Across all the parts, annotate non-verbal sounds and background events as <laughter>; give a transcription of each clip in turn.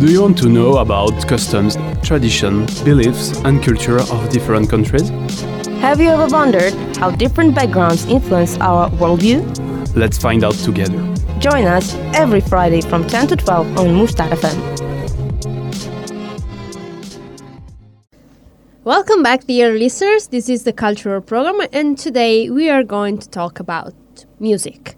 Do you want to know about customs, tradition, beliefs, and culture of different countries? Have you ever wondered how different backgrounds influence our worldview? Let's find out together. Join us every Friday from 10 to 12 on Mustar FM. Welcome back, dear listeners. This is the cultural program, and today we are going to talk about music.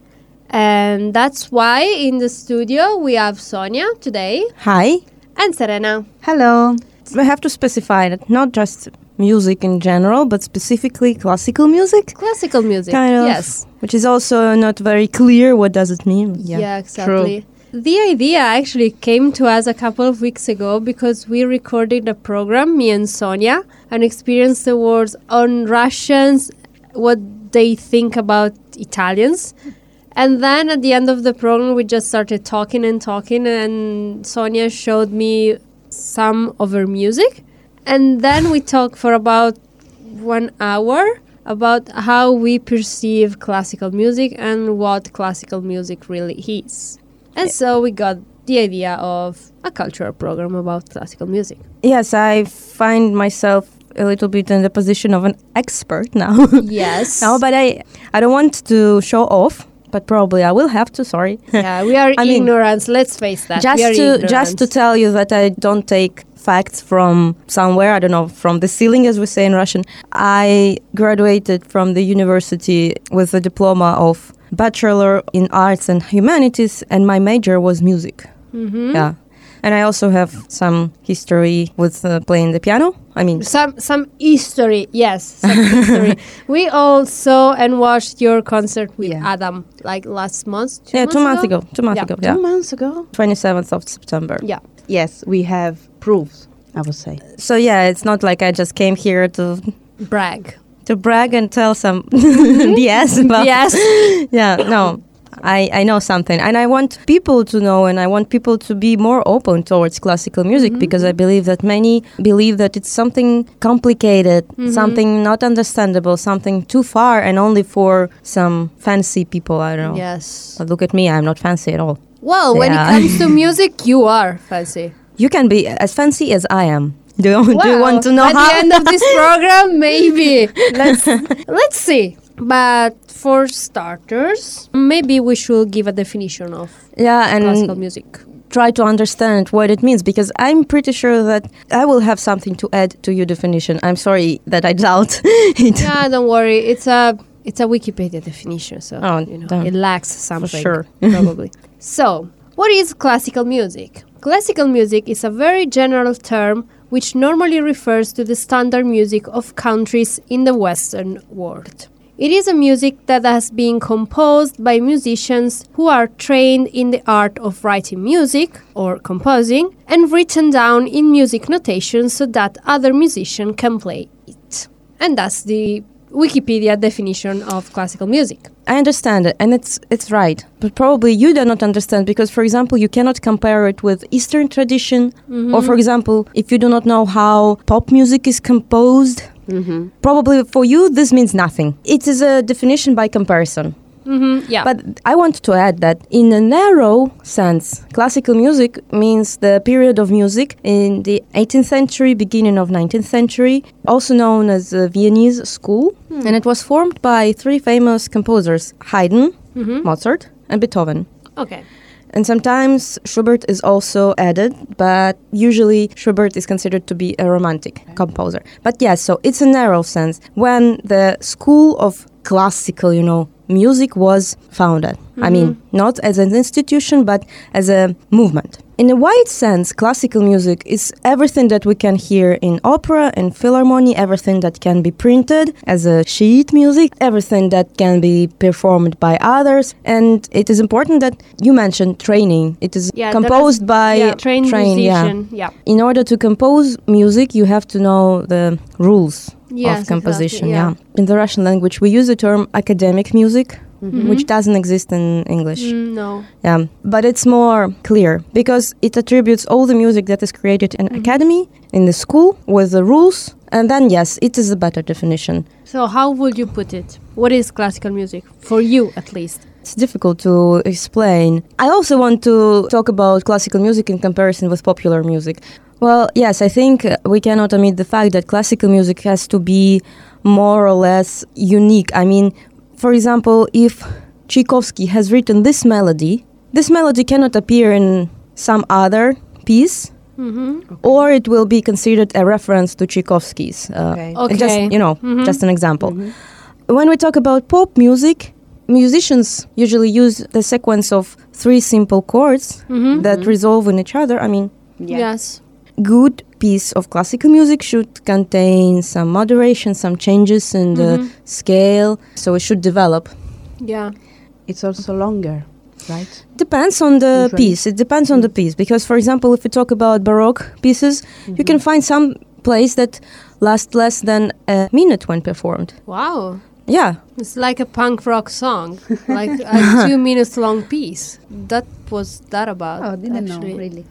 And that's why in the studio we have Sonia today Hi. and Serena. Hello. We have to specify that not just music in general, but specifically classical music. Classical music. Kind of. Yes. Which is also not very clear what does it mean. Yeah, exactly. True. The idea actually came to us a couple of weeks ago because we recorded a program, me and Sonia, and experienced the words on Russians, what they think about Italians. And then at the end of the program, we just started talking and talking, and Sonia showed me some of her music. And then we talked for about one hour about how we perceive classical music and what classical music really is. And so we got the idea of a cultural program about classical music. Yes, I find myself a little bit in the position of an expert now. <laughs> Yes. no, but I, I don't want to show off, but probably I will have to. Sorry. yeah, we <laughs> are I mean. Let's face that. just to just to tell you that I don't take facts from somewhere. I don't know from the ceiling, as we say in Russian. I graduated from the university with a diploma of bachelor in arts and humanities, and my major was music. Mhm. Yeah. And I also have some history with uh, playing the piano. I mean, Some some history, yes, some history. <laughs> We all saw and watched your concert with Yeah. Adam like last month. Two yeah, months two months ago. Two months Yeah. ago. Two months ago? twenty seventh of September. Yeah. Yes, we have proofs, I would say. So yeah, it's not like I just came here to Brag. to brag and tell some <laughs> <laughs> BS about yes. yeah no I, I know something and i want people to know and i want people to be more open towards classical music mm-hmm. because i believe that many believe that it's something complicated mm-hmm. something not understandable something too far and only for some fancy people i don't know Yes. but look at me i'm not fancy at all Well, when it comes to <laughs> music, you are fancy. you can be as fancy as i am do you, do you want to know at how the end of this <laughs> program, maybe. <laughs> Let's let's see. But for starters, maybe we should give a definition of yeah and classical music. try to understand what it means because I'm pretty sure that I will have something to add to your definition. I'm sorry that I doubt <laughs> it. Yeah, don't worry. It's a it's a Wikipedia definition, so Oh, you know damn. it lacks something. For sure. <laughs> probably. So, what is classical music? Classical music is a very general term which normally refers to the standard music of countries in the Western world. It is a music that has been composed by musicians who are trained in the art of writing music or composing and written down in music notation so that other musicians can play it. And that's the Wikipedia definition of classical music. I understand it, and it's it's right. But probably you do not understand because, for example, you cannot compare it with Eastern tradition, mm-hmm. or for example, if you do not know how pop music is composed. Mm-hmm. Probably for you, this means nothing. It is a definition by comparison. Mm-hmm, yeah. But I want to add that in a narrow sense, classical music means the period of music in the 18th century, beginning of 19th century, also known as the Viennese school. Hmm. And it was formed by three famous composers, Haydn, mm-hmm. Mozart, and Beethoven. okay. And sometimes Schubert is also added, but usually Schubert is considered to be a romantic composer. But yes, so it's a narrow sense. When the school of classical, you know, music was founded. I mean, mm-hmm. not as an institution, but as a movement. In a wide sense, classical music is everything that we can hear in opera and philharmony, everything that can be printed as a sheet music, everything that can be performed by others. And it is important that you mentioned training. It is Yeah, composed by yeah, trained train, yeah. musician. Yeah. In order to compose music, you have to know the rules Yes, of composition. exactly, yeah. In the Russian language, we use the term academic music, which doesn't exist in English. Mm, no. Yeah, but it's more clear because it attributes all the music that is created in academy, in the school, with the rules, and then yes, it is a better definition. So how would you put it? What is classical music for you, at least? It's difficult to explain. I also want to talk about classical music in comparison with popular music. Well, yes, I think we cannot omit the fact that classical music has to be more or less unique. I mean, for example, if Tchaikovsky has written this melody, this melody cannot appear in some other piece, mm-hmm. or it will be considered a reference to Tchaikovsky's. Uh, Okay. Okay. Just you know, mm-hmm. just an example. Mm-hmm. When we talk about pop music, musicians usually use the sequence of three simple chords that resolve in each other. I mean, Yeah. Yes. good piece of classical music should contain some moderation, some changes in the mm-hmm. scale, so it should develop. Yeah. It's also longer, right? Depends on the Usually. piece. It depends on the mm-hmm. piece because, for example, if we talk about Baroque pieces, you mm-hmm. can find some plays that last less than a minute when performed. Wow. Yeah, It's like a punk rock song, <laughs> like a two minutes long piece. That was that about? Oh, didn't actually. know really.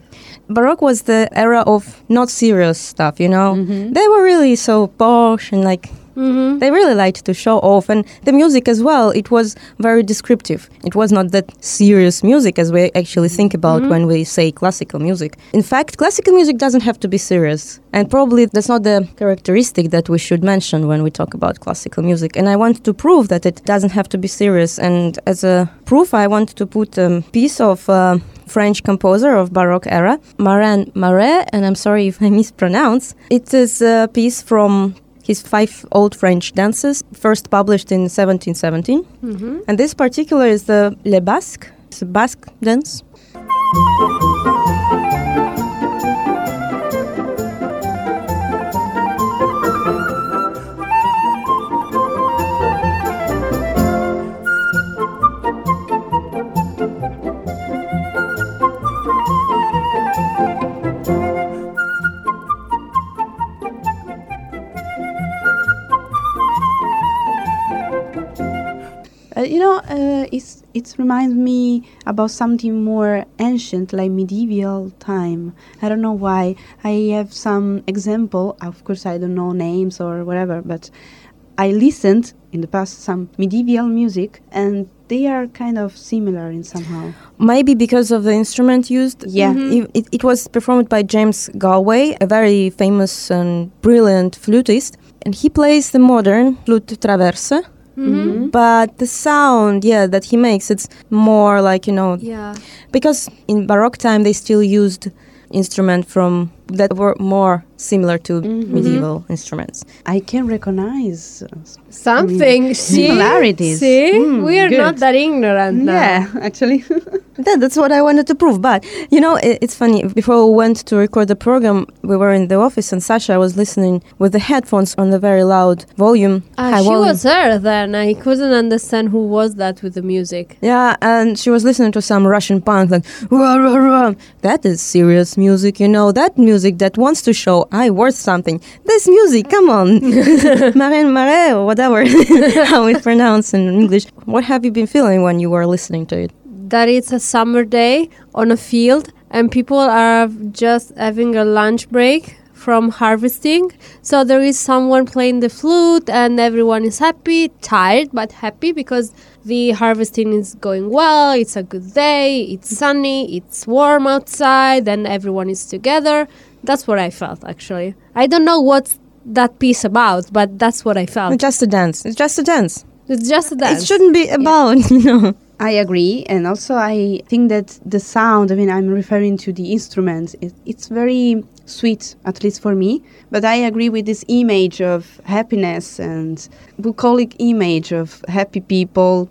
Baroque was the era of not serious stuff, you know. Mm-hmm. They were really so posh and like Mm-hmm. they really liked to show off, and the music as well. It was very descriptive. It was not that serious music as we actually think about when we say classical music. In fact, classical music doesn't have to be serious, and probably that's not the characteristic that we should mention when we talk about classical music. And I want to prove that it doesn't have to be serious. And as a proof, I want to put a piece of. Uh, French composer of Baroque era, Marin Marais, and I'm sorry if I <laughs> mispronounce. It is a piece from his five old French dances, first published in 1717. Mm-hmm. And this particular is the Le Basque, it's a Basque dance. It's it reminds me about something more ancient, like medieval time. I don't know why. I have some example. Of course, I don't know names or whatever, but I listened in the past some medieval music, and they are kind of similar in somehow. Maybe because of the instrument used. Yeah. Mm-hmm. It, it, it was performed by James Galway, a very famous and brilliant flutist. And he plays the modern flute traverse. Mm-hmm. But the sound, yeah, that he makes, it's more like, you know, Yeah. because in Baroque time they still used instrument from that were more similar to medieval instruments. I can recognize. Something. See? similarities. See? Mm, we are good. not that ignorant now. Yeah, actually. <laughs> That, that's what I wanted to prove. But you know, it, it's funny. Before we went to record the program, we were in the office, and Sasha was listening with the headphones on the very loud volume, Uh, high she volume. was there then. I couldn't understand who was that with the music. Yeah, and she was listening to some Russian punk, like, "Rah, rah, rah." that is serious music, you know, that music that wants to show I worth something. This music, come on. <laughs> Marin Marais, or whatever, <laughs> how we pronounce in English. What have you been feeling when you were listening to it? That it's a summer day on a field and people are just having a lunch break from harvesting. So there is someone playing the flute and everyone is happy, tired but happy because the harvesting is going well. It's a good day, it's sunny, it's warm outside, and everyone is together. That's what I felt actually. I don't know what's that piece about, but that's what I felt. It's just a dance. It's just a dance. It's just a dance. It shouldn't be about, <laughs> you know. I agree, and also I think that the sound. I mean, I'm referring to the instruments. It, it's very sweet, at least for me. But I agree with this image of happiness and bucolic image of happy people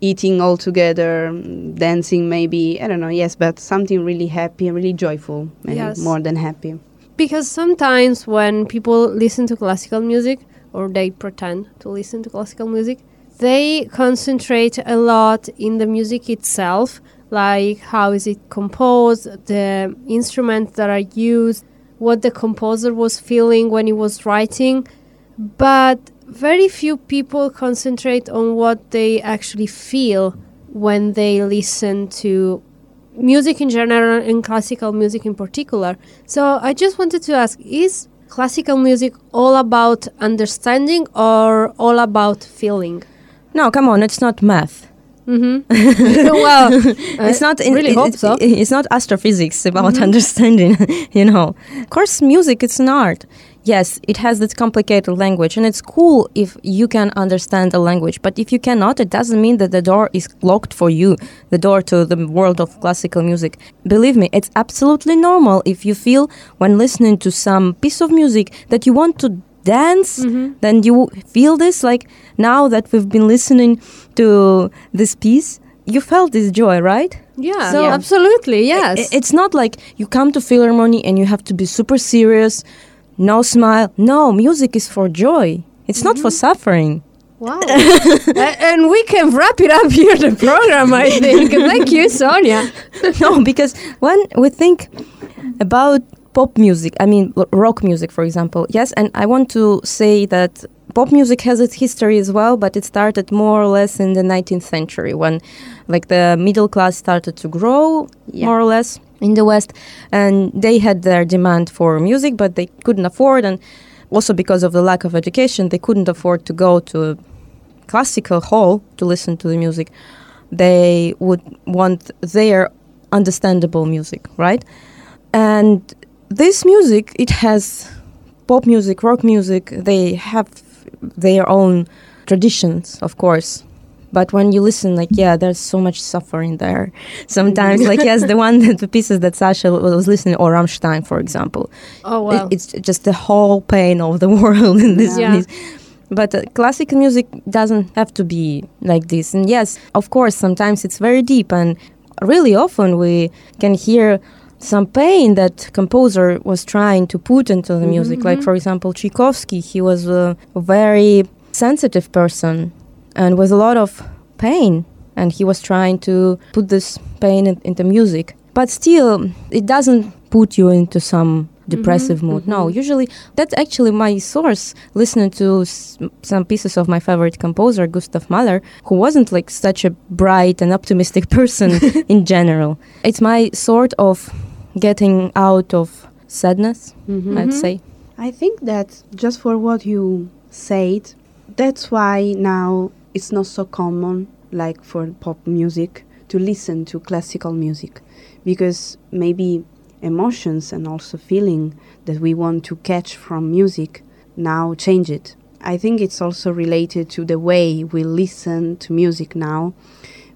eating all together, dancing. Maybe I don't know. Yes, but something really happy and really joyful, maybe Yes. more than happy. Because sometimes when people listen to classical music or they pretend to listen to classical music, they concentrate a lot in the music itself, like how is it composed, the instruments that are used, what the composer was feeling when he was writing. But very few people concentrate on what they actually feel when they listen to music in general and classical music in particular. So I just wanted to ask is classical music all about understanding or all about feeling? No, come on, it's not math. Mm-hmm. <laughs> well, <laughs> it's not in, really it- hope it- so. it's not astrophysics about understanding <laughs> you know of course music it's an art yes it has this complicated language and it's cool if you can understand the language but if you cannot it doesn't mean that the door is locked for you the door to the world of classical music believe me it's absolutely normal if you feel when listening to some piece of music that you want to dance mm-hmm. then you feel this like now that we've been listening to this piece you felt this joy right Yeah, So- absolutely. Yes. I- It's not like you come to Philharmony and you have to be super serious, no smile. No, music is for joy. It's not for mm-hmm. suffering. wow. <laughs> And we can wrap it up here, the program, I think. Thank you, Sonia. <laughs> no, because when we think about pop music, I mean rock music, for example, yes, and I want to say that pop music has its history as well, but it started more or less in the 19th century when, like, the middle class started to grow Yeah. more or less in the West, and they had their demand for music, but they couldn't afford, and also because of the lack of education, they couldn't afford to go to a classical hall to listen to the music. They would want their understandable music, right? And this music, it has pop music, rock music, they have their own traditions, of course. But when you listen, like, yeah, there's so much suffering there. Sometimes, like, yes, the one, <laughs> the pieces that Sasha was listening, or Rammstein, for example. Oh, It- wow. It's just the whole pain of the <laughs> world in this. Yeah. piece. But uh, classical music doesn't have to be like this. And yes, of course, sometimes it's very deep, and really often we can hear some pain that composer was trying to put into the music. Like for example, Tchaikovsky, he was a very sensitive person and with a lot of pain, and he was trying to put this pain in, into music. But still, it doesn't put you into some mm-hmm, depressive mood. No, mm-hmm. usually that's actually my source. Listening to s- some pieces of my favorite composer, Gustav Mahler, who wasn't like such a bright and optimistic <laughs> person <laughs> in general. It's my sort of getting out of sadness, mm-hmm, I'd say. I think that just for what you said, that's why now it's not so common, like for pop music, to listen to classical music, because maybe emotions and also feeling that we want to catch from music now change it. I think it's also related to the way we listen to music now,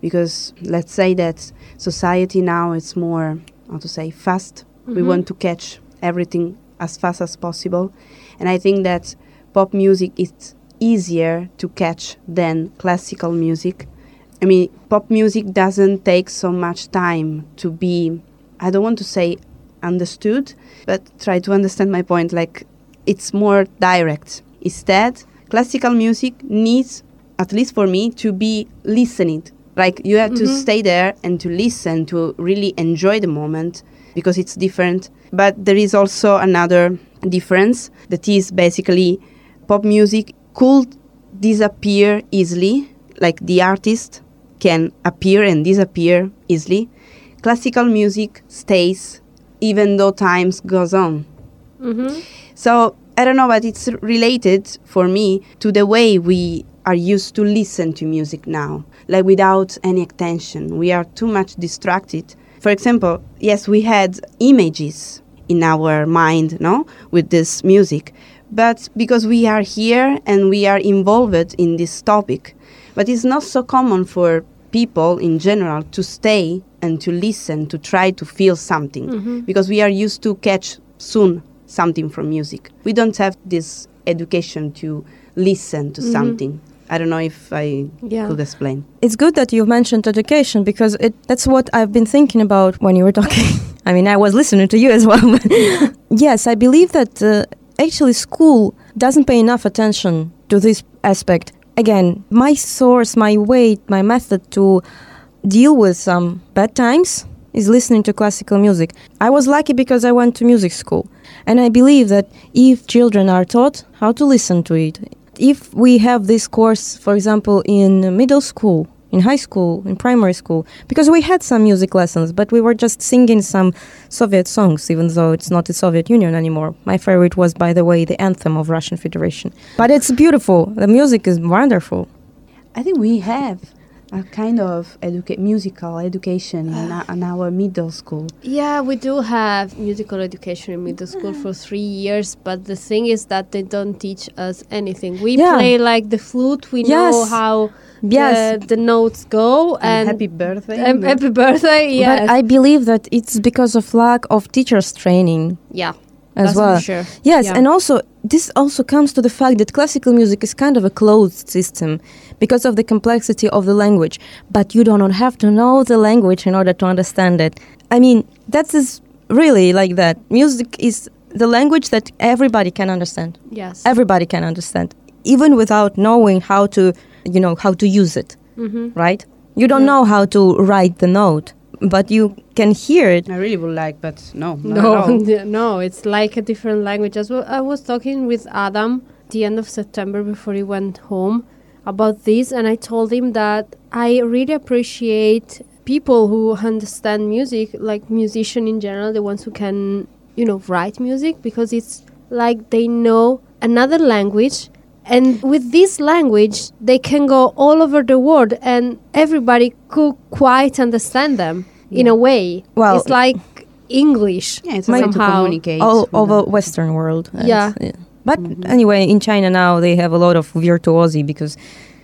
because let's say that society now is more, how to say, fast. We mm-hmm. want to catch everything as fast as possible, and I think that pop music is easier to catch than classical music. I mean, pop music doesn't take so much time to be, I don't want to say understood, but try to understand my point. Like, it's more direct. Instead, classical music needs, at least for me, to be listening. Like, you have to mm-hmm. stay there and to listen, to really enjoy the moment because it's different. But there is also another difference that is basically pop music could disappear easily, like the artist can appear and disappear easily. Classical music stays even though times goes on. Mm-hmm. So I don't know, but it's related for me to the way we are used to listen to music now, like without any attention. We are too much distracted. For example, yes, we had images in our mind, no, with this music, but because we are here and we are involved in this topic, but it's not so common for people in general to stay and to listen to try to feel something because we are used to catch soon something from music we don't have this education to listen to something i don't know if i Yeah. could explain It's good that you mentioned education because it, that's what I've been thinking about when you were talking. <laughs> I mean, I was listening to you as well. <laughs> yes, I believe that uh, actually school doesn't pay enough attention to this aspect. Again, my source, my way, my method to deal with some bad times is listening to classical music. I was lucky because I went to music school. And I believe that if children are taught how to listen to it, if we have this course, for example, in middle school, in high school, in primary school, because we had some music lessons, but we were just singing some Soviet songs, even though it's not the Soviet Union anymore. My favorite was, by the way, the anthem of Russian Federation. But it's beautiful. The music is wonderful. i think we have a kind of educa- musical education in, a- in our middle school. Yeah, we do have musical education in middle school for three years, but the thing is that they don't teach us anything. We Yeah. play like the flute. We know how Yes. the, the notes go, And, and happy birthday. um, happy birthday. Yes. But I believe that it's because of lack of teachers training yeah, as that's well. for sure. Yes, Yeah. and also this also comes to the fact that classical music is kind of a closed system because of the complexity of the language. But you do not have to know the language in order to understand it. I mean, that is really like that. Music is the language that everybody can understand. Yes. Everybody can understand, even without knowing how to, you know, how to use it. mm-hmm. Right? You don't Yeah. know how to write the note, but you can hear it. I really would like, but no. No, at all. <laughs> yeah, no, it's like a different language as well. I was talking with Adam the end of September before he went home about this, and I told him that I really appreciate people who understand music, like musicians in general, the ones who can, you know, write music, because it's like they know another language. And with this language, they can go all over the world, and everybody could quite understand them in a way. Well- it's like English Yeah, it's a My- way to somehow. communicate. all over them. Western world. and, Yeah. But anyway, in China now they have a lot of virtuosi because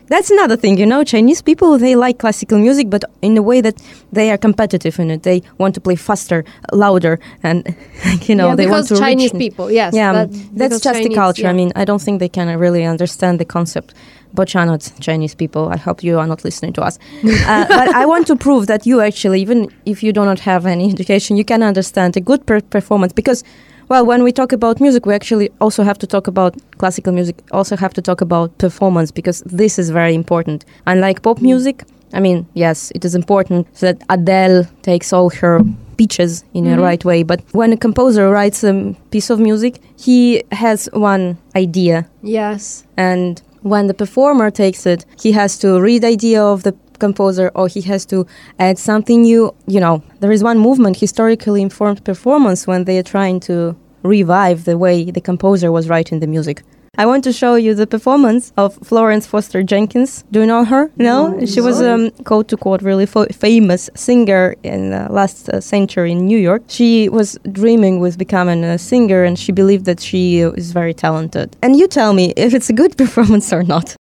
that's another thing, you know. Chinese people they like classical music, but in a way that they are competitive in it. They want to play faster, louder, and <laughs> you know yeah, they want because to Chinese reach. people, yes. yeah, that- that's just the Chinese- culture. I mean, I don't think they can really understand the concept. But you're not Chinese people. I hope you are not listening to us. <laughs> uh, but I want to prove that you actually, even if you do not have any <laughs> education, you can understand a good per- performance because well, when we talk about music, we actually also have to talk about classical music, also have to talk about performance because this is very important. Unlike pop music, I mean, yes, it is important that Adele takes all her pitches in Mhm. a right way, but when a composer writes a piece of music, he has one idea yes, and when the performer takes it he has to read the idea of the composer or he has to add something new you know there is one movement historically informed performance when they are trying to revive the way the composer was writing the music I want to show you the performance of Florence Foster Jenkins. Do you know her? No, No, she was sorry. um, quote to quote really fo- famous singer in the last uh, century in New York. She was dreaming with becoming a singer, and she believed that she is very talented. And you tell me if it's a good <laughs> performance or not.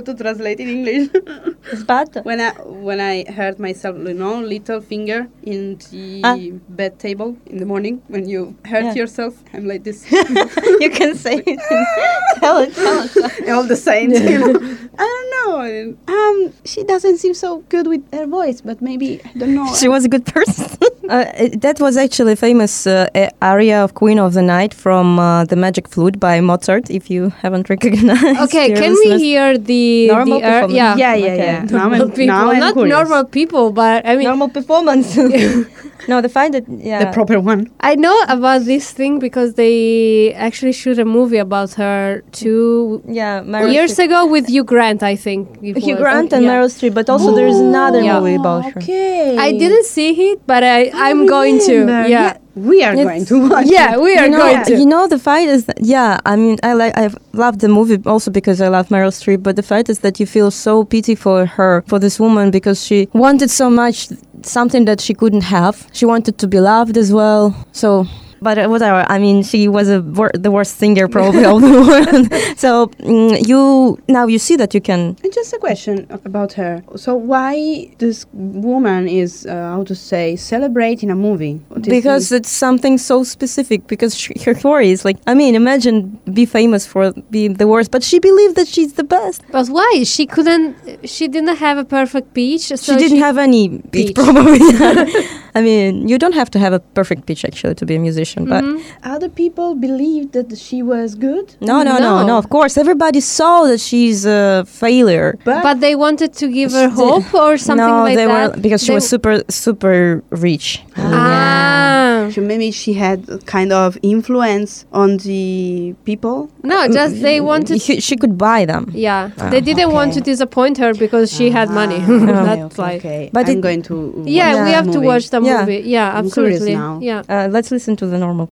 How to translate in English. <laughs> It's bad. when I when I hurt myself, you know, little finger in the Ah. bed table in the morning when you hurt Yeah. yourself, I'm like this. <laughs> you can say it. <laughs> tell it. Tell it. all the saints. You know? I don't know. Um, she doesn't seem so good with her voice, but maybe I don't know. She was a good person. Uh, it- that was actually a famous uh, aria of Queen of the Night from uh, the Magic Flute by Mozart. If you haven't <laughs> recognized. Okay, can listeners. we hear the Normal the performance. Yeah, yeah, yeah, Okay. yeah. <laughs> Now normal people, now I'm not curious. normal people, but I mean, normal performance? <laughs> no, the fact that yeah, The proper one. I know about this thing because they actually shoot a movie about her two yeah, Meryl years Streep. ago with Hugh Grant, I think. it Hugh was. Grant and Yeah. Meryl Streep, but also there is another Yeah. movie about her. Okay. I didn't see it, but I I'm going to. Remember, Yeah. We are It's- going to watch. Yeah, we are you know, going to. You know, the fight is that, yeah. I mean, I like I love the movie also because I love Meryl Streep. But the fact is that you feel so pity for her, for this woman, because she wanted so much something that she couldn't have. She wanted to be loved as well. So. But uh, whatever. I mean, she was a wor- the worst singer probably of the world. <laughs> so mm, you now you see that you can. And just a question about her. So why this woman is uh, how to say celebrate in a movie? What is because it's something so specific because she, her story is like i mean imagine be famous for being the worst but she believed that she's the best But why? She couldn't. She didn't have a perfect pitch. So she didn't have any Peach. beat probably <laughs> <laughs> I mean, you don't have to have a perfect pitch actually to be a musician, but Other people believed that she was good. no, no, no, No. no. Of course, everybody saw that she's a failure. But, But they wanted to give her hope or something no, like they that. were because she They- was super, super rich. Ah. So maybe she had kind of influence on the people. No, just they wanted. He- she could buy them. Yeah, Ah, they didn't want to disappoint her because she had money. <laughs> That's okay, why. okay. But I'm it- going to. Yeah, watch we the have to watch the Yeah. movie. Yeah, I'm absolutely. now. Yeah. Uh, let's listen to the normal.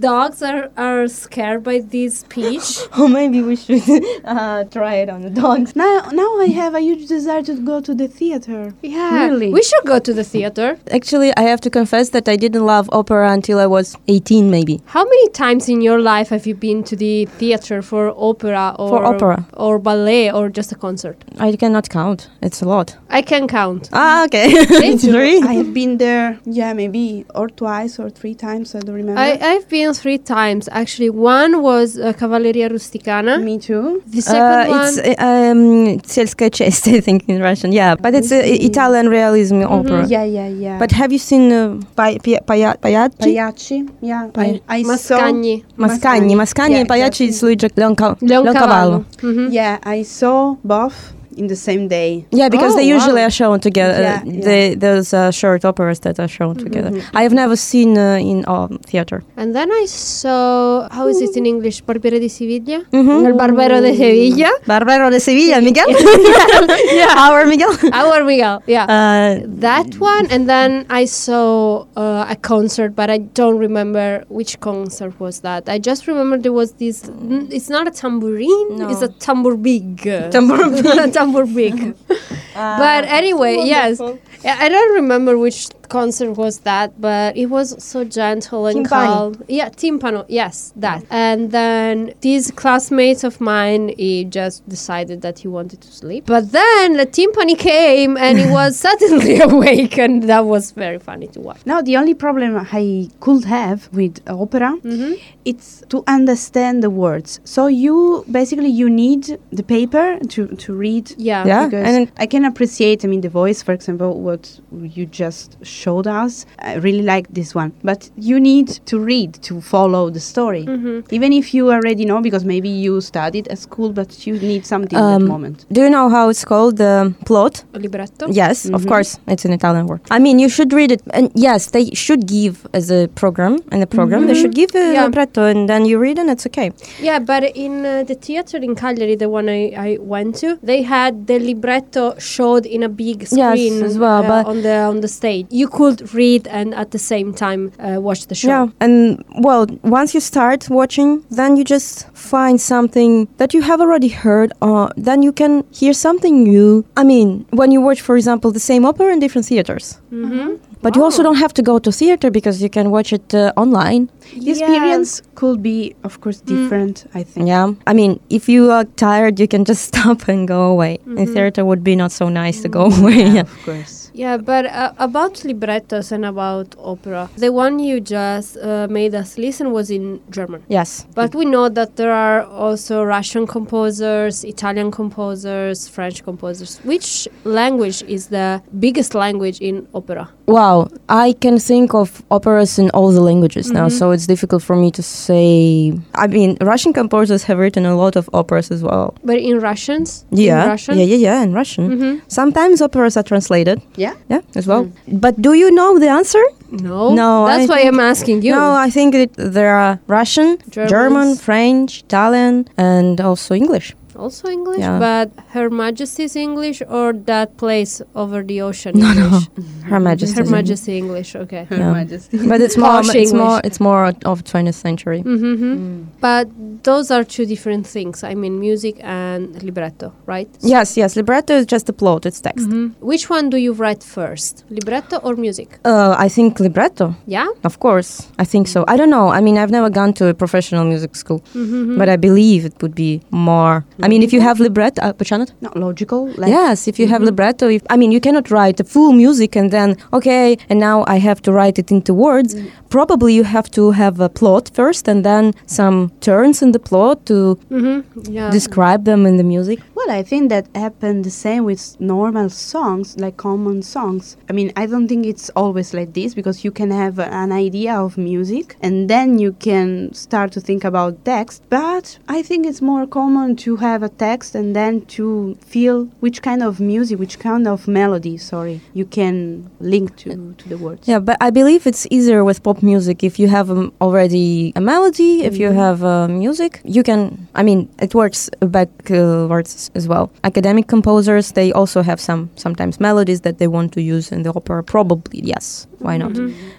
Dogs are, are scared by this speech? <laughs> Oh, maybe we should <laughs> uh, try it on the dogs. Now, now I have a huge desire to go to the theater. yeah, Really? we should go to the theater. Actually, I have to confess that I didn't love opera until I was 18, maybe. How many times in your life have you been to the theater for opera or For opera. or ballet or just a concert? I cannot count. It's a lot. I can count. Ah, okay. <laughs> Me three. I have been there, yeah, maybe or twice or three times. I don't remember. I, I've been three times actually. One was uh, Cavalleria Rusticana. Me too. The second Uh, one, it's uh, um, Selska Chest, <laughs> I think, in Russian. Yeah, but it's uh, Italian realism opera. Yeah, yeah, yeah. But have you seen uh, Pai- Pia- Paya- Pagliacci? Pagliacci, yeah. I, I saw. Mascagni. Mascagni. Mascagni Yeah, and Pagliacci yeah. is Luigi Leonca- Leoncavallo. Leoncavallo. Mhm. Yeah, I saw both in the same day. Yeah, because Oh, they usually wow. are shown together. Yeah, uh, yeah. They, there's uh, short operas that are shown together. I have never seen uh, in um, theater. And then I saw, how is it in English? Barbiere di Siviglia? Mhm. El Barbero de Sevilla. <laughs> Barbero de Sevilla, <laughs> Miguel. <laughs> yeah, our Miguel. Our Miguel, yeah. Uh, that one, and then I saw uh, a concert, but I don't remember which concert was that. I just remember there was this. n- It's not a tambourine; No. it's a tambour big. Tambour big. Tambour big. <laughs> but ah, anyway, yes, I don't remember which concert was that, but it was so gentle and Timpani. calm. Yeah, timpano. Yes, that. And then these classmates of mine, he just decided that he wanted to sleep. But then the timpani came, and he was <laughs> suddenly <laughs> awake, and that was very funny to watch. Now, the only problem I could have with opera, Mm-hmm. it's to understand the words. So you basically you need the paper to, to read. Yeah. Yeah. Because and- I can appreciate, I mean, the voice, for example, what you just showed us. I really like this one. But you need to read to follow the story. Mm-hmm. Even if you already know, because maybe you studied at school, but you need something at Um, that moment. do you know how it's called? The plot? Libretto. Yes, of Mhm. course, it's an Italian word. I mean, you should read it, and yes, they should give as a program in the program. They should give a Yeah. libretto, and then you read, and it's okay. Yeah, but in uh, the theater in Cagliari, the one I, I went to, they had the libretto showed in a big Yes, screen as well, uh, but- on the on the stage. You could read and at the same time uh, watch the show. Yeah, and well, once you start watching, then you just find something that you have already heard. Uh, then you can hear something new. I mean, when you watch, for example, the same opera in different theaters. Mm-hmm. But you also don't have to go to theater because you can watch it uh, online. The experience could be, of course, different, I think. Yeah, I mean, if you are tired, you can just <laughs> stop and go away. In theater, would be not so nice to go away. Yeah, <laughs> yeah. of course. Yeah, but uh, about librettos and about opera, the one you just uh, made us listen was in German. Yes. But we know that there are also Russian composers, Italian composers, French composers. Which language is the biggest language in opera? Wow, I can think of operas in all the languages now, so it's difficult for me to say. I mean, Russian composers have written a lot of operas as well. But in Russians? Yeah, In Russian? yeah, yeah, yeah, in Russian. Mhm. Sometimes operas are translated. Yeah? Yeah, as well. But do you know the answer? No. No, That's I why think- I'm asking you. No, I think it, there are Russian, Germans. German, French, Italian, and also English. Also English, Yeah. but Her Majesty's English or that place over the ocean No, no. English? Her Majesty. Her Majesty English, okay. Her Yeah. Majesty. But it's more. Posh It's more. It's more of 20th century. Mm-hmm. But those are two different things. I mean, music and libretto, right? Yes, yes. Libretto is just a plot. It's text. Mhm. Which one do you write first, libretto or music? Uh, I think libretto. Yeah. Of course, I think so. I don't know. I mean, I've never gone to a professional music school, Mm-hmm. but I believe it would be more. I mean, if you have libretto, uh? Not logical. Like, Yes, if you have libretto, if I mean, you cannot write the full music and then okay, and now I have to write it into words. Probably you have to have a plot first, and then some turns in the plot to Mm-hmm. Yeah. describe them in the music. Well, I think that happened the same with normal songs, like common songs. I mean, I don't think it's always like this because you can have an idea of music and then you can start to think about text. But I think it's more common to have a text and then to feel which kind of music, which kind of melody, sorry, you can link to, to the words. Yeah, but I believe it's easier with pop music if you have um, already a melody, if you have uh, music, you can. I mean, it works backwards as well. Academic composers they also have some sometimes melodies that they want to use in the opera. Probably yes, why not?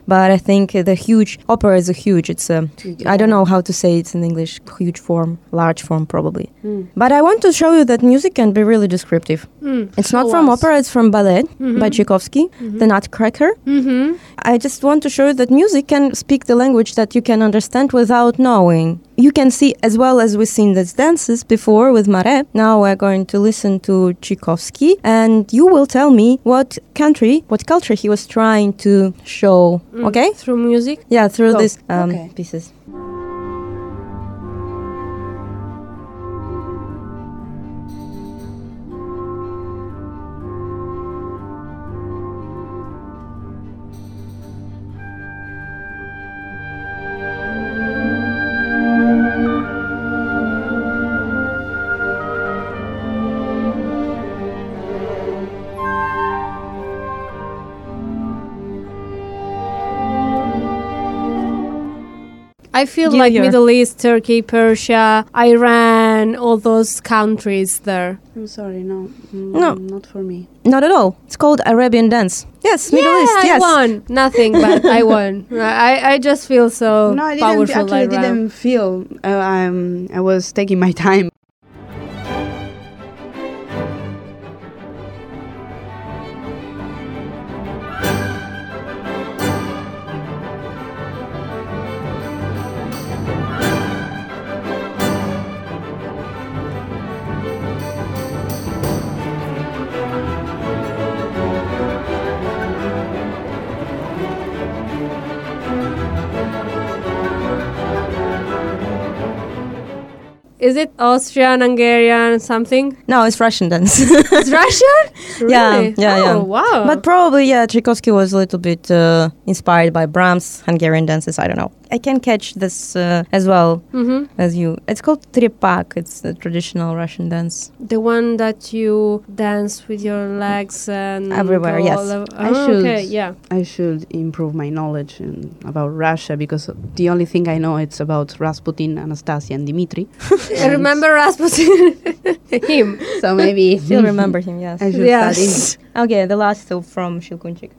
But I think the huge opera is a huge. It's a I don't know how to say it in English. Huge form, large form, probably. Mm. But I want to show you that music can be really descriptive. Mm. It's not from us. opera. It's from ballet by Tchaikovsky, the Nutcracker. Mm-hmm. I just want to show you that music can speak the language that you can understand without knowing. You can see, as well as we've seen these dances before with Marais. now we're going to listen to Tchaikovsky, and you will tell me what country, what culture he was trying to show, okay? Through music. Yeah, through Go. these um, Okay. pieces. I feel Give like your- Middle East, Turkey, Persia, Iran, all those countries there. I'm sorry, no. Mm, No. Not for me. Not at all. It's called Arabian dance. Yes, Middle yeah, East. I Yes. won. Nothing, but <laughs> I won. I, I just feel so no, I didn't powerful. actually right now. didn't feel. Uh, um, I was taking my <laughs> time. Is it Austrian, Hungarian, something? No, it's Russian dance. It's <laughs> Russian? Yeah, yeah, oh, yeah. wow. But probably, yeah, Tchaikovsky was a little bit uh, inspired by Brahms, Hungarian dances. I don't know. I can catch this uh, as well hmm as you. It's called trepak. It's the traditional Russian dance. The one that you dance with your legs and Everywhere, yes. all over- I Oh, should. Okay, yeah. I should improve my knowledge in, about Russia because the only thing I know it's about Rasputin, Anastasia, and Dmitri. I <laughs> remember Rasputin. <laughs> Him. So maybe Still <laughs> remember him, yes. I should Yes. study. Okay, the last two from Shilkunchik.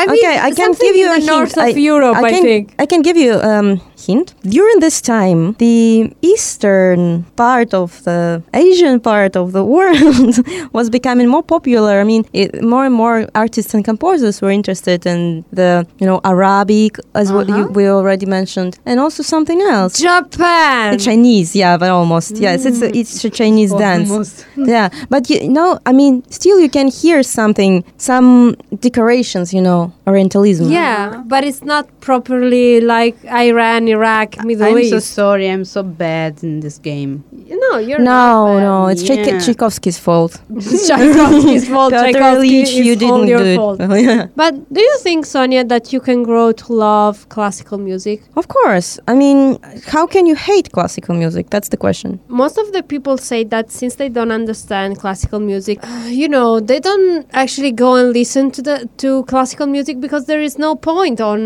I mean, okay, I can give you a hint. north of I, Europe, I, can, think. I can give you um, hint. During this time, the eastern part of the Asian part of the <laughs> world was becoming more popular. I mean, it, more and more artists and composers were interested in the, you know, Arabic, as what you, Uh-huh. we already mentioned, and also something else. Japan. Chinese, yeah, but almost. Yes, it's a, it's a Chinese dance. <laughs> Yeah, but you know, I mean, still you can hear something, some decorations, you know, Orientalism. Yeah, but it's not properly like Iranian Iraq, Middle I'm East. so sorry. I'm so bad in this game. no, you're No, not no, it's Tchaik- Yeah. Tchaikovsky's fault. It's <laughs> Tchaikovsky's <laughs> fault. Tchaikovsky Ilyich, is you all didn't your do it. fault. <laughs> But do you think, Sonia, that you can grow to love classical music? Of course. I mean, how can you hate classical music? That's the question. Most of the people say that since they don't understand classical music, <sighs> you know, they don't actually go and listen to the to classical music because there is no point on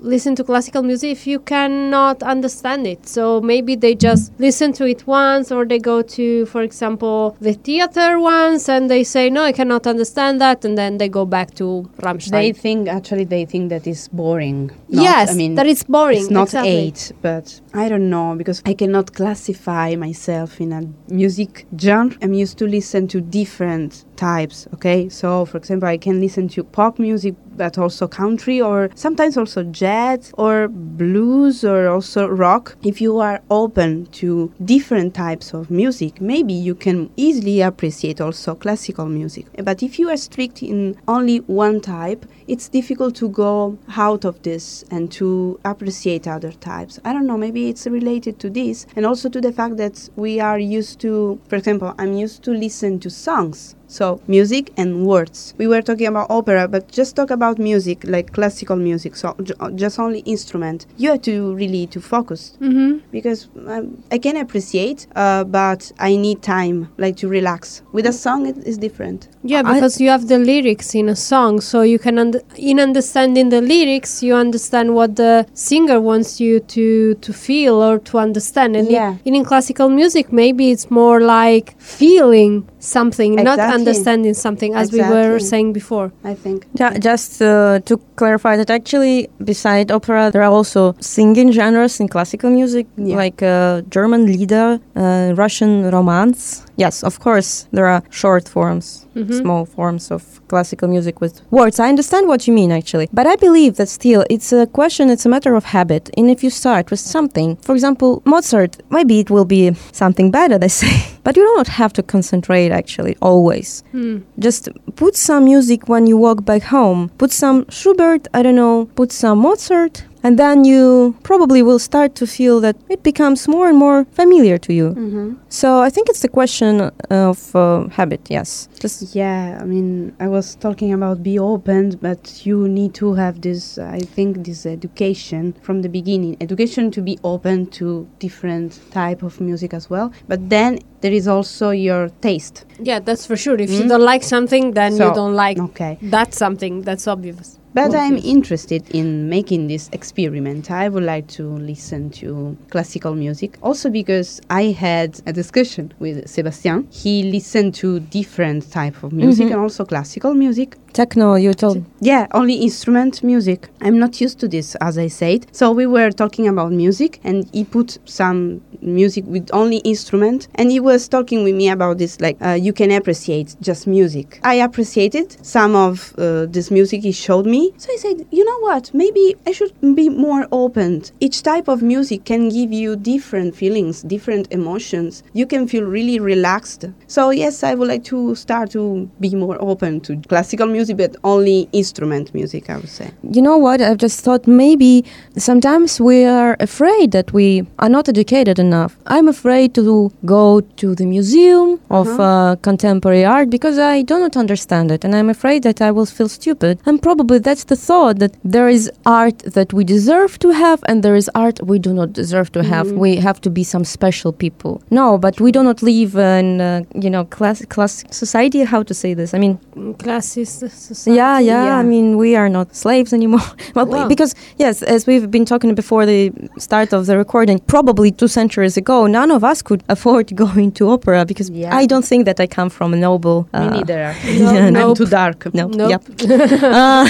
listen to classical music if you cannot understand it. So maybe they just listen to it once or they go to, for example, the theater once and they say, "No, I cannot understand that," and then they go back to Rammstein. They think actually they think that is boring. Not- yes, I mean that is boring. It's not exactly. eight, but I don't know because I cannot classify myself in a music genre. I'm used to listen to different types. Okay, so for example, I can listen to pop music, but also country, or sometimes also jazz, or blues, or also rock. If you are open to different types of music, maybe you can easily appreciate also classical music. But if you are strict in only one type, it's difficult to go out of this and to appreciate other types. I don't know, maybe it's related to this and also to the fact that we are used to, for example, I'm used to listen to songs. So music and words. We were talking about opera, but just talk about music, like classical music. So j- just only instrument. You have to really to focus Mm-hmm. because um, I can appreciate, uh, but I need time, like to relax. With a song, it is different. Yeah, I- because you have the lyrics in a song, so you can und- in understanding the lyrics, you understand what the singer wants you to to feel or to understand. And Yeah. in, in classical music, maybe it's more like feeling something, not Exactly. understanding something, as we were saying before. I think. Yeah, just uh, to clarify that actually, beside opera, there are also singing genres in classical music, Yeah. like uh, German Lieder, uh, Russian romance. Yes, of course, there are short forms, Mhm. small forms of classical music with words. I understand what you mean, actually. But I believe that still, it's a question, it's a matter of habit. And if you start with something, for example, Mozart, maybe it will be something better, they <laughs> say. But you don't have to concentrate, actually, always Hmm. just put some music when you walk back home. Put some Schubert, I don't know, put some Mozart, and then you probably will start to feel that it becomes more and more familiar to you. Mm-hmm. So I think it's the question of uh, habit, yes. Just Yeah, I mean, I was talking about be open, but you need to have this, I think, this education from the beginning. Education to be open to different type of music as well. But then there is also your taste. Yeah, that's for sure. If you Mm. don't like something, then you don't like Okay. that something. That's obvious. But I'm interested in making this experiment. I would like to listen to classical music. Also because I had a discussion with Sebastian. He listened to different type of music Mhm. and also classical music. techno, you told. Yeah, only instrument music. I'm not used to this, as I said. So we were talking about music, and he put some music with only instrument, and he was talking with me about this. Like, uh, you can appreciate just music. I appreciated some of uh, this music he showed me. So I said, you know what? Maybe I should be more open. Each type of music can give you different feelings, different emotions. You can feel really relaxed. So yes, I would like to start to be more open to classical music, but only instrument music. I would say. You know what? I've just thought maybe sometimes we are afraid that we are not educated enough. I'm afraid to go to the museum of Uh-huh. uh, contemporary art because I do not understand it, and I'm afraid that I will feel stupid. And probably that's the thought that there is art that we deserve to have, and there is art we do not deserve to have. Mhm. We have to be some special people. No, but we do not live in uh, you know class class society. How to say this? I mean, Classist society. yeah, yeah, Yeah. I mean, we are not slaves anymore. <laughs> well, Wow. because yes, as we've been talking before the start of the recording, probably two centuries ago, none of us could afford going to <laughs> opera because Yeah. I don't think that I come from a noble. Me uh, neither. <laughs> No, Yeah, I'm too dark. No, Nope. yep. uh,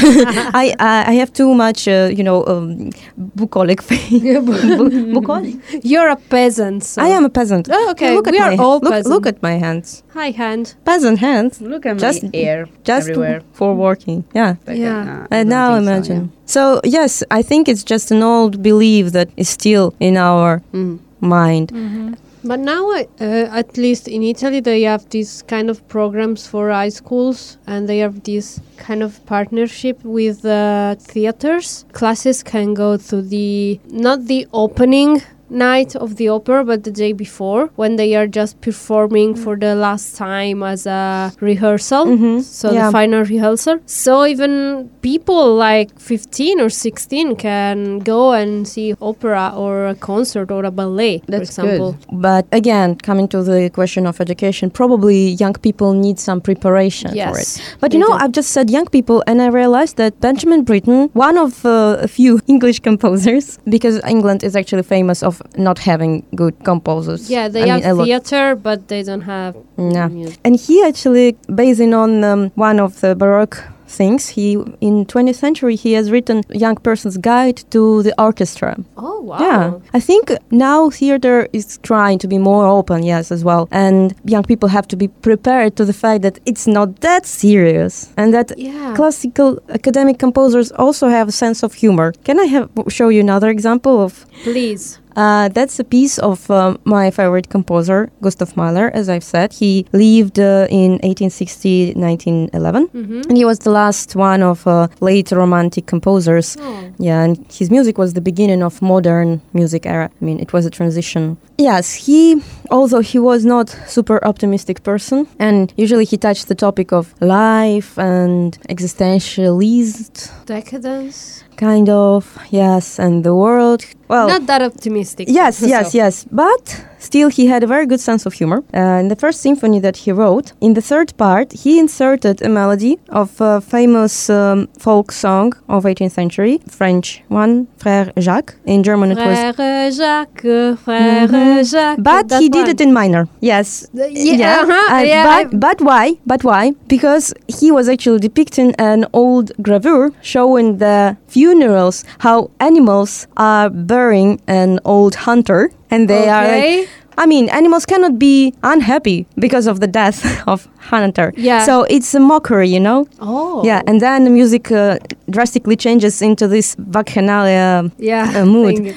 I, I I have too much, uh, you know, um, bucolic faith. <laughs> Bu- bucolic. You're a peasant. So. I am a peasant. Oh, okay. Look at we are my, all look, peasant. look at my hands. Hi, hand. Peasant hands. Look at Just- my hair Just everywhere. for working. Yeah. But, Yeah. uh, I And don't now think so, imagine. So, yes, I think it's just an old belief that is still in our. Mm. mind. Mm-hmm. But now, uh, at least in Italy, they have these kind of programs for high schools, and they have this kind of partnership with uh, theaters. Classes can go to the not the opening night of the opera, but the day before when they are just performing for the last time as a rehearsal. Mhm, So yeah. the final rehearsal. So even people like 15 or 16 can go and see opera or a concert or a ballet, That's for example. But again, coming to the question of education, probably young people need some preparation for Yes, it. But you know, do. I've just said young people, and I realized that Benjamin Britten, one of uh, a few <laughs> English composers, because England is actually famous of not having good composers. Yeah, they I have lot- theater, but they don't have Yeah. music. And he actually, basing on um, one of the Baroque things, he in 20th century he has written young person's guide to the orchestra. Oh wow! Yeah, I think now theater is trying to be more open, yes, as well. And young people have to be prepared to the fact that it's not that serious and that Yeah. classical academic composers also have a sense of humor. Can I have show you another example of Please. Uh, that's a piece of um, my favorite composer, Gustav Mahler, as I've said. He lived uh, in 1860 1911, Mm-hmm. and he was the last one of uh, late romantic composers. Oh. Yeah, and his music was the beginning of modern music era. I mean, it was a transition. Yes, he, although he was not super optimistic person, and usually he touched the topic of life and existentialist Decadence. Kind of, yes, and the world. Well, Not that optimistic. Yes, <laughs> yes, So- yes. But still, he had a very good sense of humor. Uh, in the first symphony that he wrote, in the third part, he inserted a melody of a famous um, folk song of 18th century, French one, Frère Jacques. In German, it was. Frère Jacques, Frère Mhm. Jacques. But he did one. it in minor. Yes. The- yeah, uh-huh, Uh, yeah, but, but why? But why? Because he was actually depicting an old gravure showing the funerals, how animals are burying an old hunter, and they are like, I mean, animals cannot be unhappy because of the death <laughs> of hunter. Yeah. So it's a mockery, you know. Oh. Yeah, and then the music uh, drastically changes into this bacchanalia. yeah. a mood.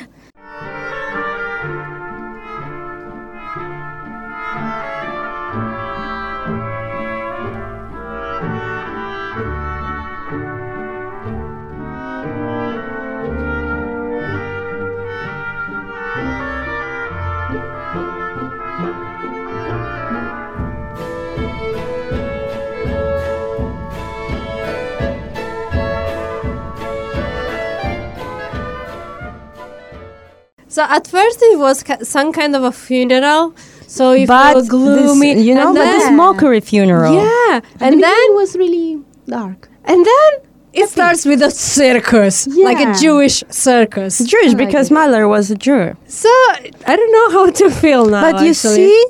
So at first it was ki- some kind of a funeral. So you but feel gloomy, this, you know, and but this mockery funeral. Yeah, And and then it was really dark. and then it starts with a circus, like a Jewish circus. Jewish like because it. Mahler was a Jew. So I don't know how to feel now. But you actually. see,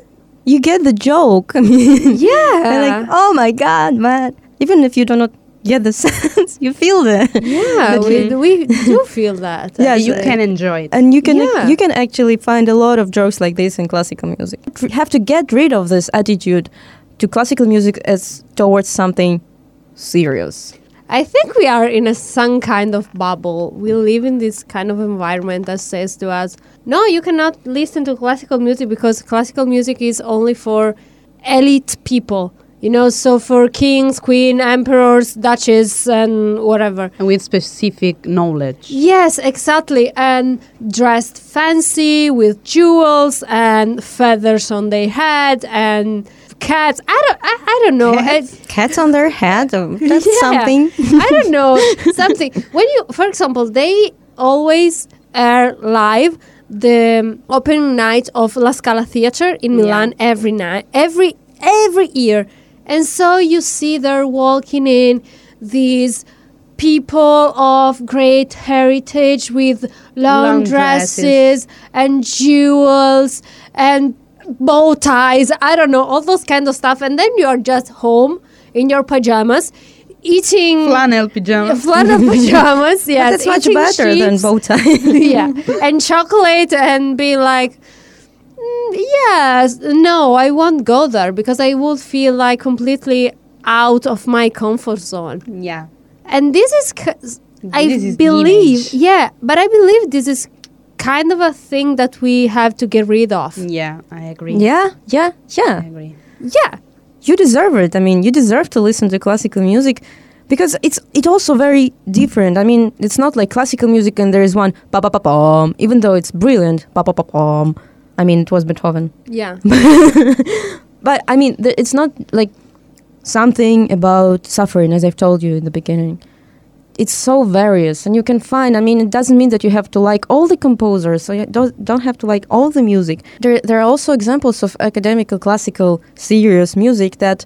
you get the joke. <laughs> Yeah, <laughs> and like, oh my god, man! Even if you do not get the <laughs> sense, you feel the yeah, we, we do <laughs> feel that. Yeah, you can enjoy it. and you can Yeah. you can actually find a lot of jokes like this in classical music. You have to get rid of this attitude to classical music as towards something serious. I think we are in a some kind of bubble. We live in this kind of environment that says to us, "No, you cannot listen to classical music because classical music is only for elite people." You know, so for kings, queen, emperors, duchess, and whatever. And with specific knowledge. Yes, exactly. And dressed fancy with jewels and feathers on their head and cats. I don't. I, I don't know. Cats, I- cats on their head. oh, <laughs> That's Yeah. something. I don't <laughs> know something. When you, for example, they always air live the opening night of La Scala Theatre in Milan every night, every every year, and so you see they're walking in these people of great heritage with long, Long dresses dresses. and jewels and bow ties i don't know all those kind of stuff and then you're just home in your pajamas eating Flannel pajamas. <laughs> flannel pajamas But yes that's much better than bow tie. <laughs> yeah and chocolate and be like "Mm, Mm, yes no i won't go there because i would feel like completely out of my comfort zone Yeah. and this is c- i This is believe image. yeah but i believe this is kind of a thing that we have to get rid of. Yeah, I agree. Yeah, yeah, yeah I agree. Yeah. You deserve it. I mean, you deserve to listen to classical music because it's it also very different. I mean, it's not like classical music and there is one pa pa pa pom, even though it's brilliant pa pa pa pom. I mean, it was Beethoven. Yeah. <laughs> But I mean, th- it's not like something about suffering, as I've told you in the beginning. It's so various, and you can find. I mean, it doesn't mean that you have to like all the composers, so you don't don't have to like all the music. There, there are also examples of academical, classical, serious music that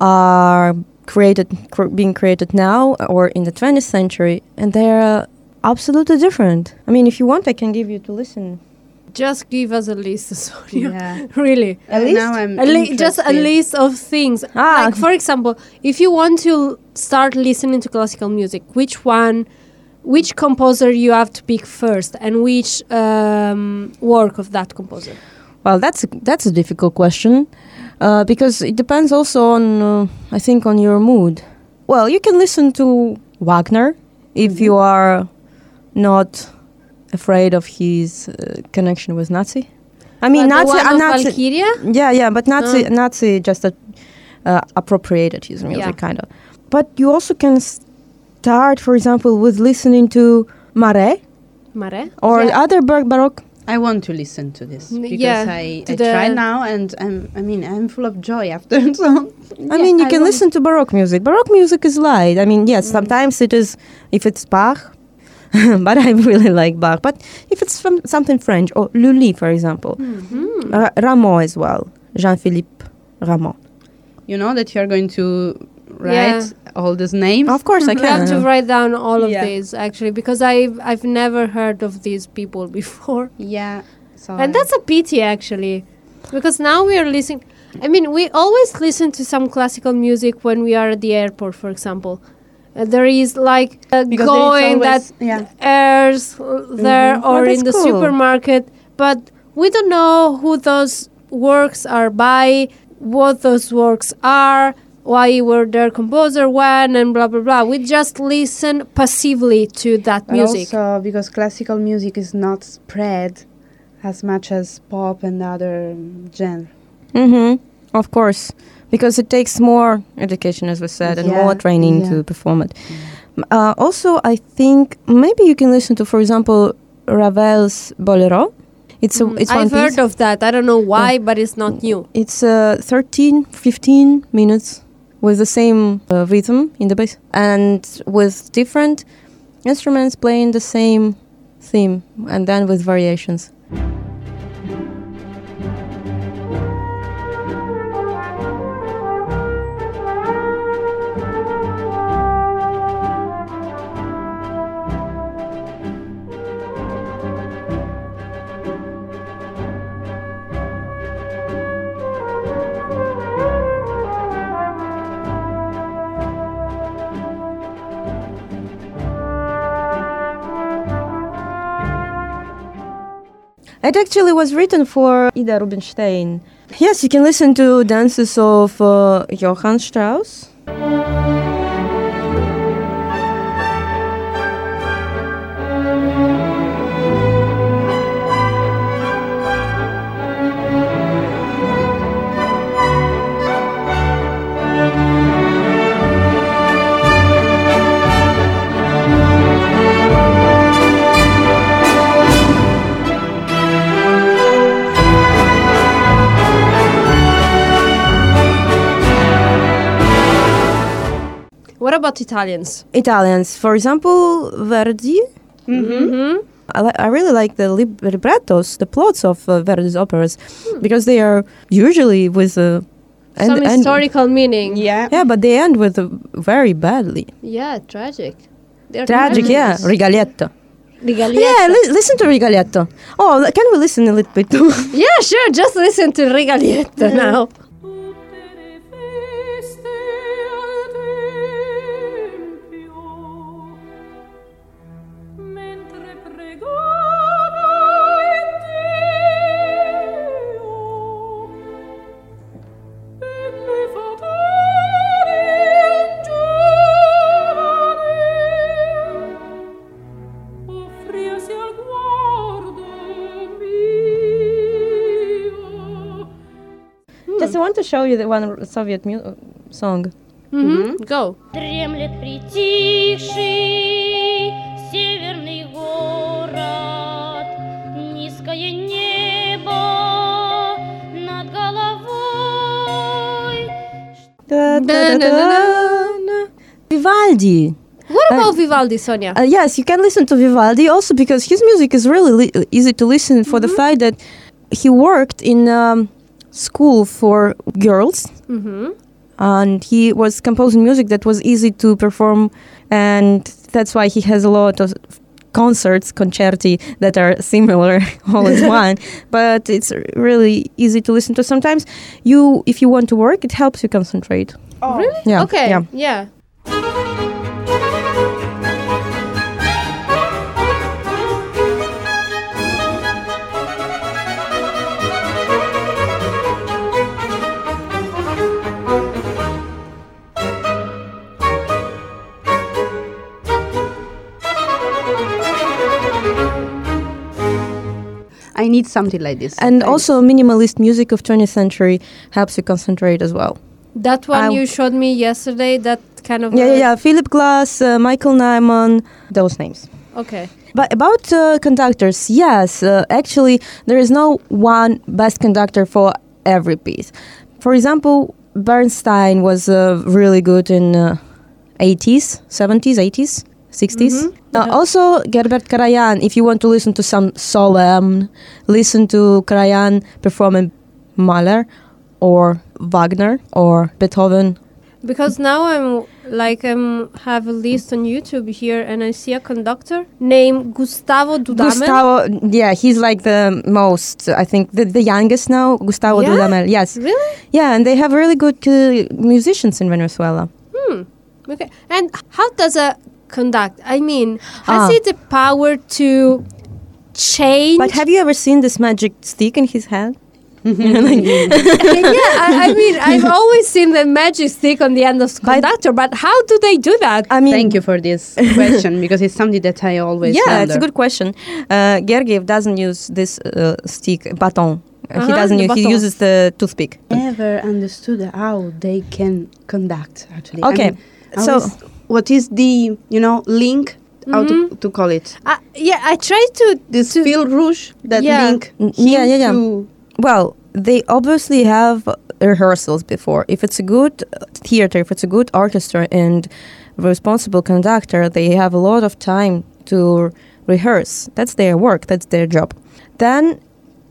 are created, cr- being created now or in the 20th century, and they're absolutely different. I mean, if you want, I can give you to listen. Just give us a list, <laughs> Sonia. Yeah. really. A list? Now I'm A li- just a list of things. Ah. Like, for example, if you want to start listening to classical music, which one, which composer you have to pick first, and which um, work of that composer? Well, that's a, that's a difficult question uh, because it depends also on uh, I think on your mood. Well, you can listen to Wagner if you are not afraid of his uh, connection with Nazi. I mean, Uh, the Nazi, one uh, of Nazi. Valkyria? Yeah, yeah, but Nazi, Ah. Nazi just uh, uh, appropriated his music, Yeah. kind of. But you also can start, for example, with listening to Marais Mare? or Yeah. other bar- Baroque I want to listen to this because yeah, I, to I try now and I'm I mean I'm full of joy after <laughs> so I mean, you can listen to Baroque music. Baroque music is light. I mean, yes, sometimes it is, if it's Bach, <laughs> but I really like Bach. But if it's from something French, or Lully, for example, Hmm. Ra- Rameau as well, Jean Philippe Rameau. you know that you're going to write all these names Of course, I I have to write down all of Yeah. these actually because I've I've never heard of these people before, yeah so and that's a pity actually, because now we are listening. I mean, we always listen to some classical music when we are at the airport, for example. Uh, there is like uh, Because going that yeah airs uh, there Oh, or that's in the cool. supermarket, but we don't know who those works are by, what those works are, why were their composer when, and blah blah blah. We just listen passively to that But music. also because classical music is not spread as much as pop and other genre Mm-hmm. Of course, because it takes more education, as we said, and Yeah, more training yeah. to perform it. M- Uh, also, I think maybe you can listen to, for example, Ravel's Bolero. It's a, Mm, it's one I've piece. heard of that. I don't know why, but it's not new. It's uh, 13, 15 minutes with the same uh, rhythm in the bass and with different instruments playing the same theme and then with variations. It actually was written for Ida Rubinstein. Yes, you can listen to dances of uh, Johann Strauss. About Italians? Italians, for example, Verdi. Mm-hmm. I, li- I really like the lib- librettos, the plots of uh, Verdi's operas, Hmm. because they are usually with a. and- Some and- historical meaning. yeah Yeah, but they end with a very badly. Yeah, tragic. They're Tragic, yeah. Rigoletto. Rigoletto. Yeah, li- listen to Rigoletto. Oh, can we listen a little bit to? <laughs> Yeah, sure. Just listen to Rigoletto <laughs> now. want to show you the one Soviet mu- uh, song. hmm Go. Дремлет притихший северный город, Низкое небо над головой. Da, Da, da, da, da. Vivaldi. What about Vivaldi, Sonia? Uh, yes, you can listen to Vivaldi also because his music is really li- easy to listen for the fact that he worked in um, school for girls. Hmm and he was composing music that was easy to perform and that's why he has a lot of concerts concerti that are similar <laughs> all in <laughs> one. But it's really easy to listen to. Sometimes you if you want to work it helps you concentrate. Oh, Really? yeah. Okay. yeah. Yeah. I need something like this. and I- also minimalist music of 20th century helps you concentrate as well That one I- you showed me yesterday, that kind of. yeah yeah yeah philip glass uh, michael nyman those names Okay. But about uh, conductors, yes, uh, actually, there is no one best conductor for every piece. For example, Bernstein was uh, really good in uh, 80s, 70s, 80s, 60s. Uh, also, Gerbert Karajan, if you want to listen to some solemn, listen to Karajan performing Mahler or Wagner or Beethoven. Because now I'm like I'm have a list on YouTube here, and I see a conductor named Gustavo Dudamel. Gustavo, yeah, he's like the most, I think, the, the youngest now, Gustavo Yeah? Dudamel, yes. Really? Yeah, and they have really good uh, musicians in Venezuela. Hmm. Okay. And how does a conduct? I mean, has Ah. he the power to change? But have you ever seen this magic stick in his hand? <laughs> <laughs> yeah, I, I mean, I've <laughs> always seen the magic stick on the end of But- conductor, but how do they do that? I mean, Thank you for this question because it's something that I always Yeah, wonder. it's a good question. Uh, Gergiev doesn't use this uh, stick, baton. Uh, he Uh-huh, doesn't the use, he uses the toothpick. Never understood how they can conduct. Actually, I Okay, mean, how so- is- what is the you know link? How to, to call it? Uh, yeah, I tried to. This to fil rouge that Yeah. link. Him yeah, yeah, yeah. to- Well, they obviously have rehearsals before. If it's a good uh, theater, if it's a good orchestra and responsible conductor, they have a lot of time to rehearse. That's their work, that's their job. Then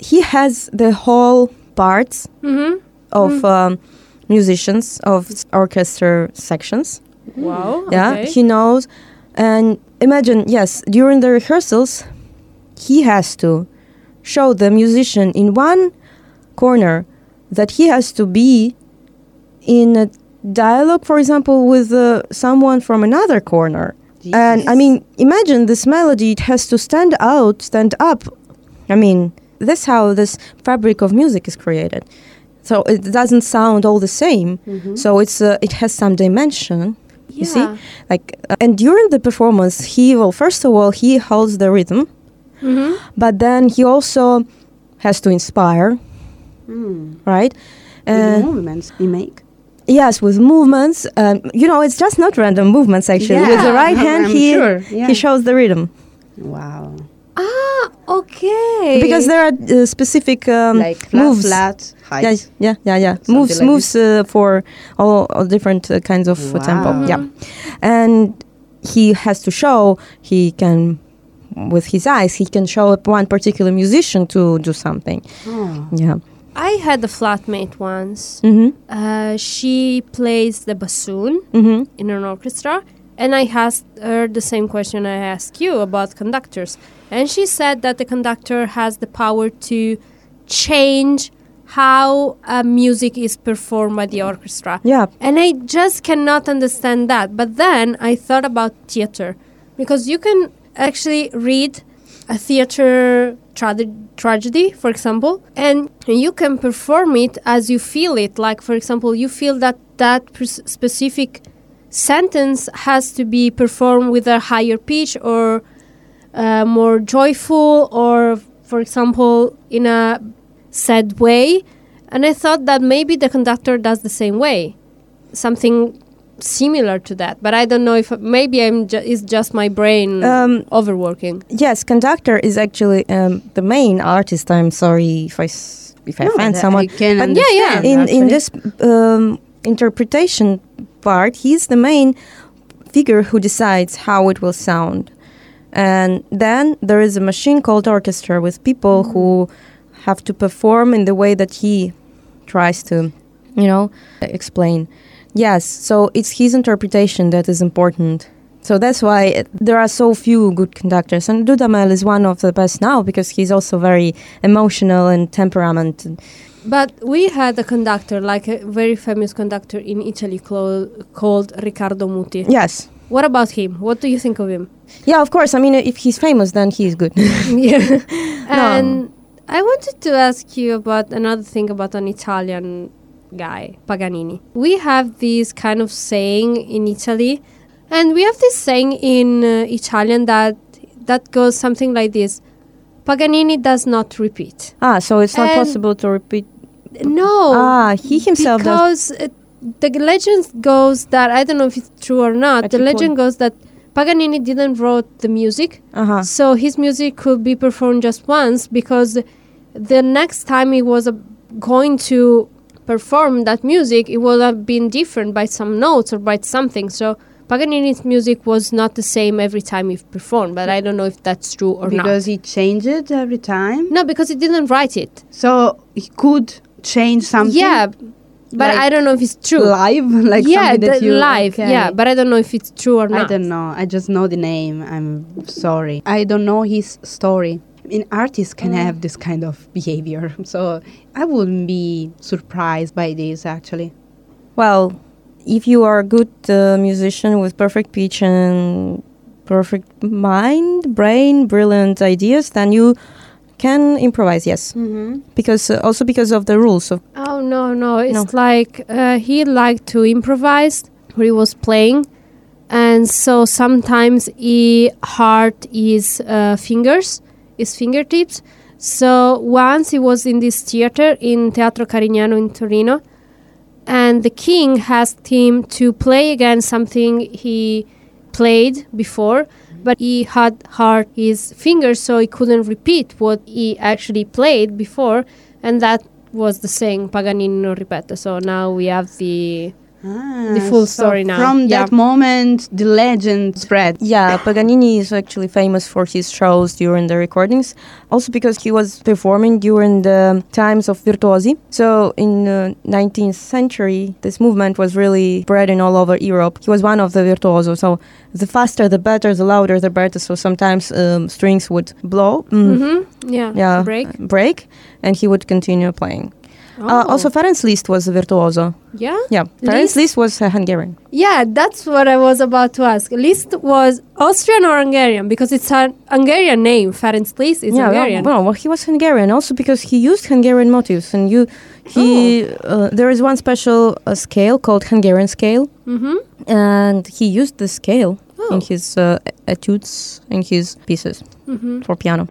he has the whole parts Mhm. of um, musicians, of orchestra sections. Wow. Yeah, okay. he knows. And imagine, yes, during the rehearsals, he has to show the musician in one corner that he has to be in a dialogue, for example, with uh, someone from another corner. And I mean, imagine this melody, it has to stand out, stand up. I mean, that's how this fabric of music is created. So it doesn't sound all the same. So it's uh, it has some dimension. You see, like, uh, and during the performance, he will first of all he holds the rhythm, Mhm. but then he also has to inspire, Hmm. right? And movements he make. yes, with movements, um, you know, it's just not random movements. Actually, with the right <laughs> hand, I'm he sure, yeah. he shows the rhythm Wow. Ah, okay. because there are uh, specific um, like flat, moves. flat, height. Yeah, yeah, yeah, yeah. Something moves, like moves uh, for all, all different uh, kinds of uh, tempo. Yeah, and he has to show he can, with his eyes, he can show up one particular musician to do something. Oh. Yeah. I had a flatmate once. Mhm. Uh, she plays the bassoon Mhm. in an orchestra, and I asked her the same question I asked you about conductors, and she said that the conductor has the power to change how uh, music is performed by the orchestra. Yeah. And I just cannot understand that. But then I thought about theater because you can actually read a theater trad- tragedy, for example, and you can perform it as you feel it. Like, for example, you feel that that specific sentence has to be performed with a higher pitch or uh, more joyful, or, for example, in a sad way. And I thought that maybe the conductor does the same way, something similar to that. But I don't know if maybe I'm ju- it's just my brain Um, overworking. Yes, conductor is actually um, the main artist. I'm sorry if I s- if I No, offend someone. I can But yeah, yeah. understand, in in this um, interpretation part, he's the main figure who decides how it will sound. And then there is a machine called orchestra with people who have to perform in the way that he tries to, you know, explain. Yes, so it's his interpretation that is important. So that's why there are so few good conductors. And Dudamel is one of the best now because he's also very emotional and temperament. But we had a conductor, like a very famous conductor in Italy called Riccardo Muti. Yes. What about him? What do you think of him? Yeah, of course. I mean, if he's famous, then he's good. <laughs> yeah. <laughs> And I wanted to ask you about another thing about an Italian guy, Paganini. We have this kind of saying in Italy, and we have this saying in uh, Italian that that goes something like this: Paganini does not repeat. ah, so it's not And- possible to repeat. No. Ah, he himself does. because uh, the legend goes that I don't know if it's true or not. At the legend point? goes that Paganini didn't wrote the music, Uh huh. so his music could be performed just once because the next time he was uh, going to perform that music, it would have been different by some notes or by something. So Paganini's music was not the same every time he performed, but I don't know if that's true or because not. Because he changed it every time. No, because he didn't write it. So he could change something. Yeah, but Like I don't know if it's true. Live, <laughs> like yeah, something that the you live. okay. Yeah, but I don't know if it's true or not. I don't know. I just know the name. I'm sorry. I don't know his story. I mean, artists can have this kind of behavior, <laughs> so I wouldn't be surprised by this actually. Well, if you are a good uh, musician with perfect pitch and perfect mind, brain, brilliant ideas, then you can improvise. Yes, Mm-hmm. because uh, also because of the rules of Oh no, no! It's No. like uh, he liked to improvise when he was playing, and so sometimes he hurt his uh, fingers, his fingertips. So once he was in this theater in Teatro Carignano in Torino, and the king asked him to play again something he played before, but he had hurt his fingers, so he couldn't repeat what he actually played before, and that was the saying Paganini non ripeto. So now we have the Ah, full so story now. From Yeah. that moment, the legend spread. Yeah, Paganini is actually famous for his shows during the recordings, also because he was performing during the times of virtuosi. So in the 19th century, this movement was really spreading all over Europe. He was one of the virtuosos. So the faster, the better, the louder, the better. So sometimes um, strings would blow, mm, hmm yeah, yeah, break. break, and he would continue playing. Uh, Oh. also, Ferenc Liszt was a virtuoso. yeah, Yeah, Ferenc Liszt? Liszt was uh, Hungarian. yeah. That's what I was about to ask. Liszt was Austrian or Hungarian because it's a Hungarian name. Ferenc Liszt is yeah, Hungarian. Well, well, he was Hungarian also because he used Hungarian motifs, and you, he, uh, there is one special uh, scale called Hungarian scale, mm-hmm. and he used the scale Oh. in his uh, etudes, in his pieces Mm-hmm. for piano.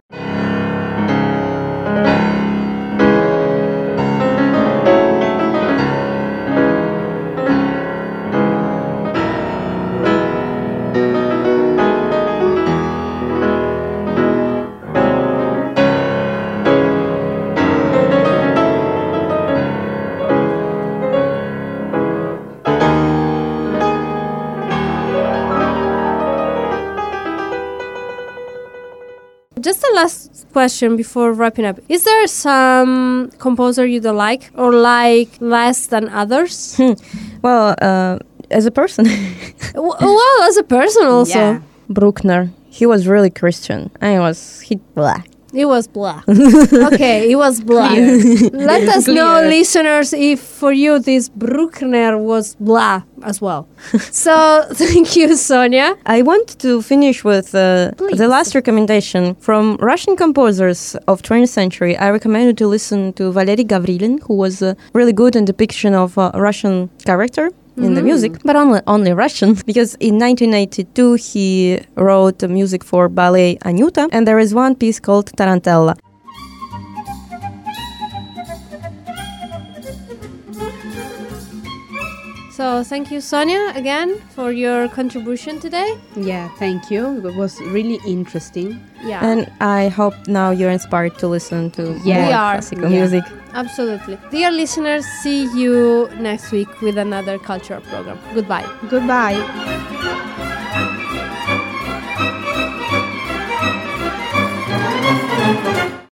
Question before wrapping up. Is there some composer you don't like or like less than others? <laughs> Well, uh, as a person, well, as a person also. Yeah. Bruckner, he was really Christian, he was he. Blah. It was blah. <laughs> okay, it was blah. Clear. <laughs> Let us know, listeners, if for you this Bruckner was blah as well. <laughs> so thank you, Sonia. I want to finish with uh, the last recommendation from Russian composers of 20th century. I recommend you to listen to Valery Gavrilin, who was a really good in depiction of a Russian character in the music, but only, only Russian, <laughs> because in 1982 he wrote music for ballet Anyuta, and there is one piece called Tarantella. So thank you, Sonia, again for your contribution today. Yeah, thank you. It was really interesting. Yeah, And I hope now you're inspired to listen to Yeah. more We are. classical Yeah. music. absolutely. Dear listeners, see you next week with another cultural program. Goodbye. Goodbye.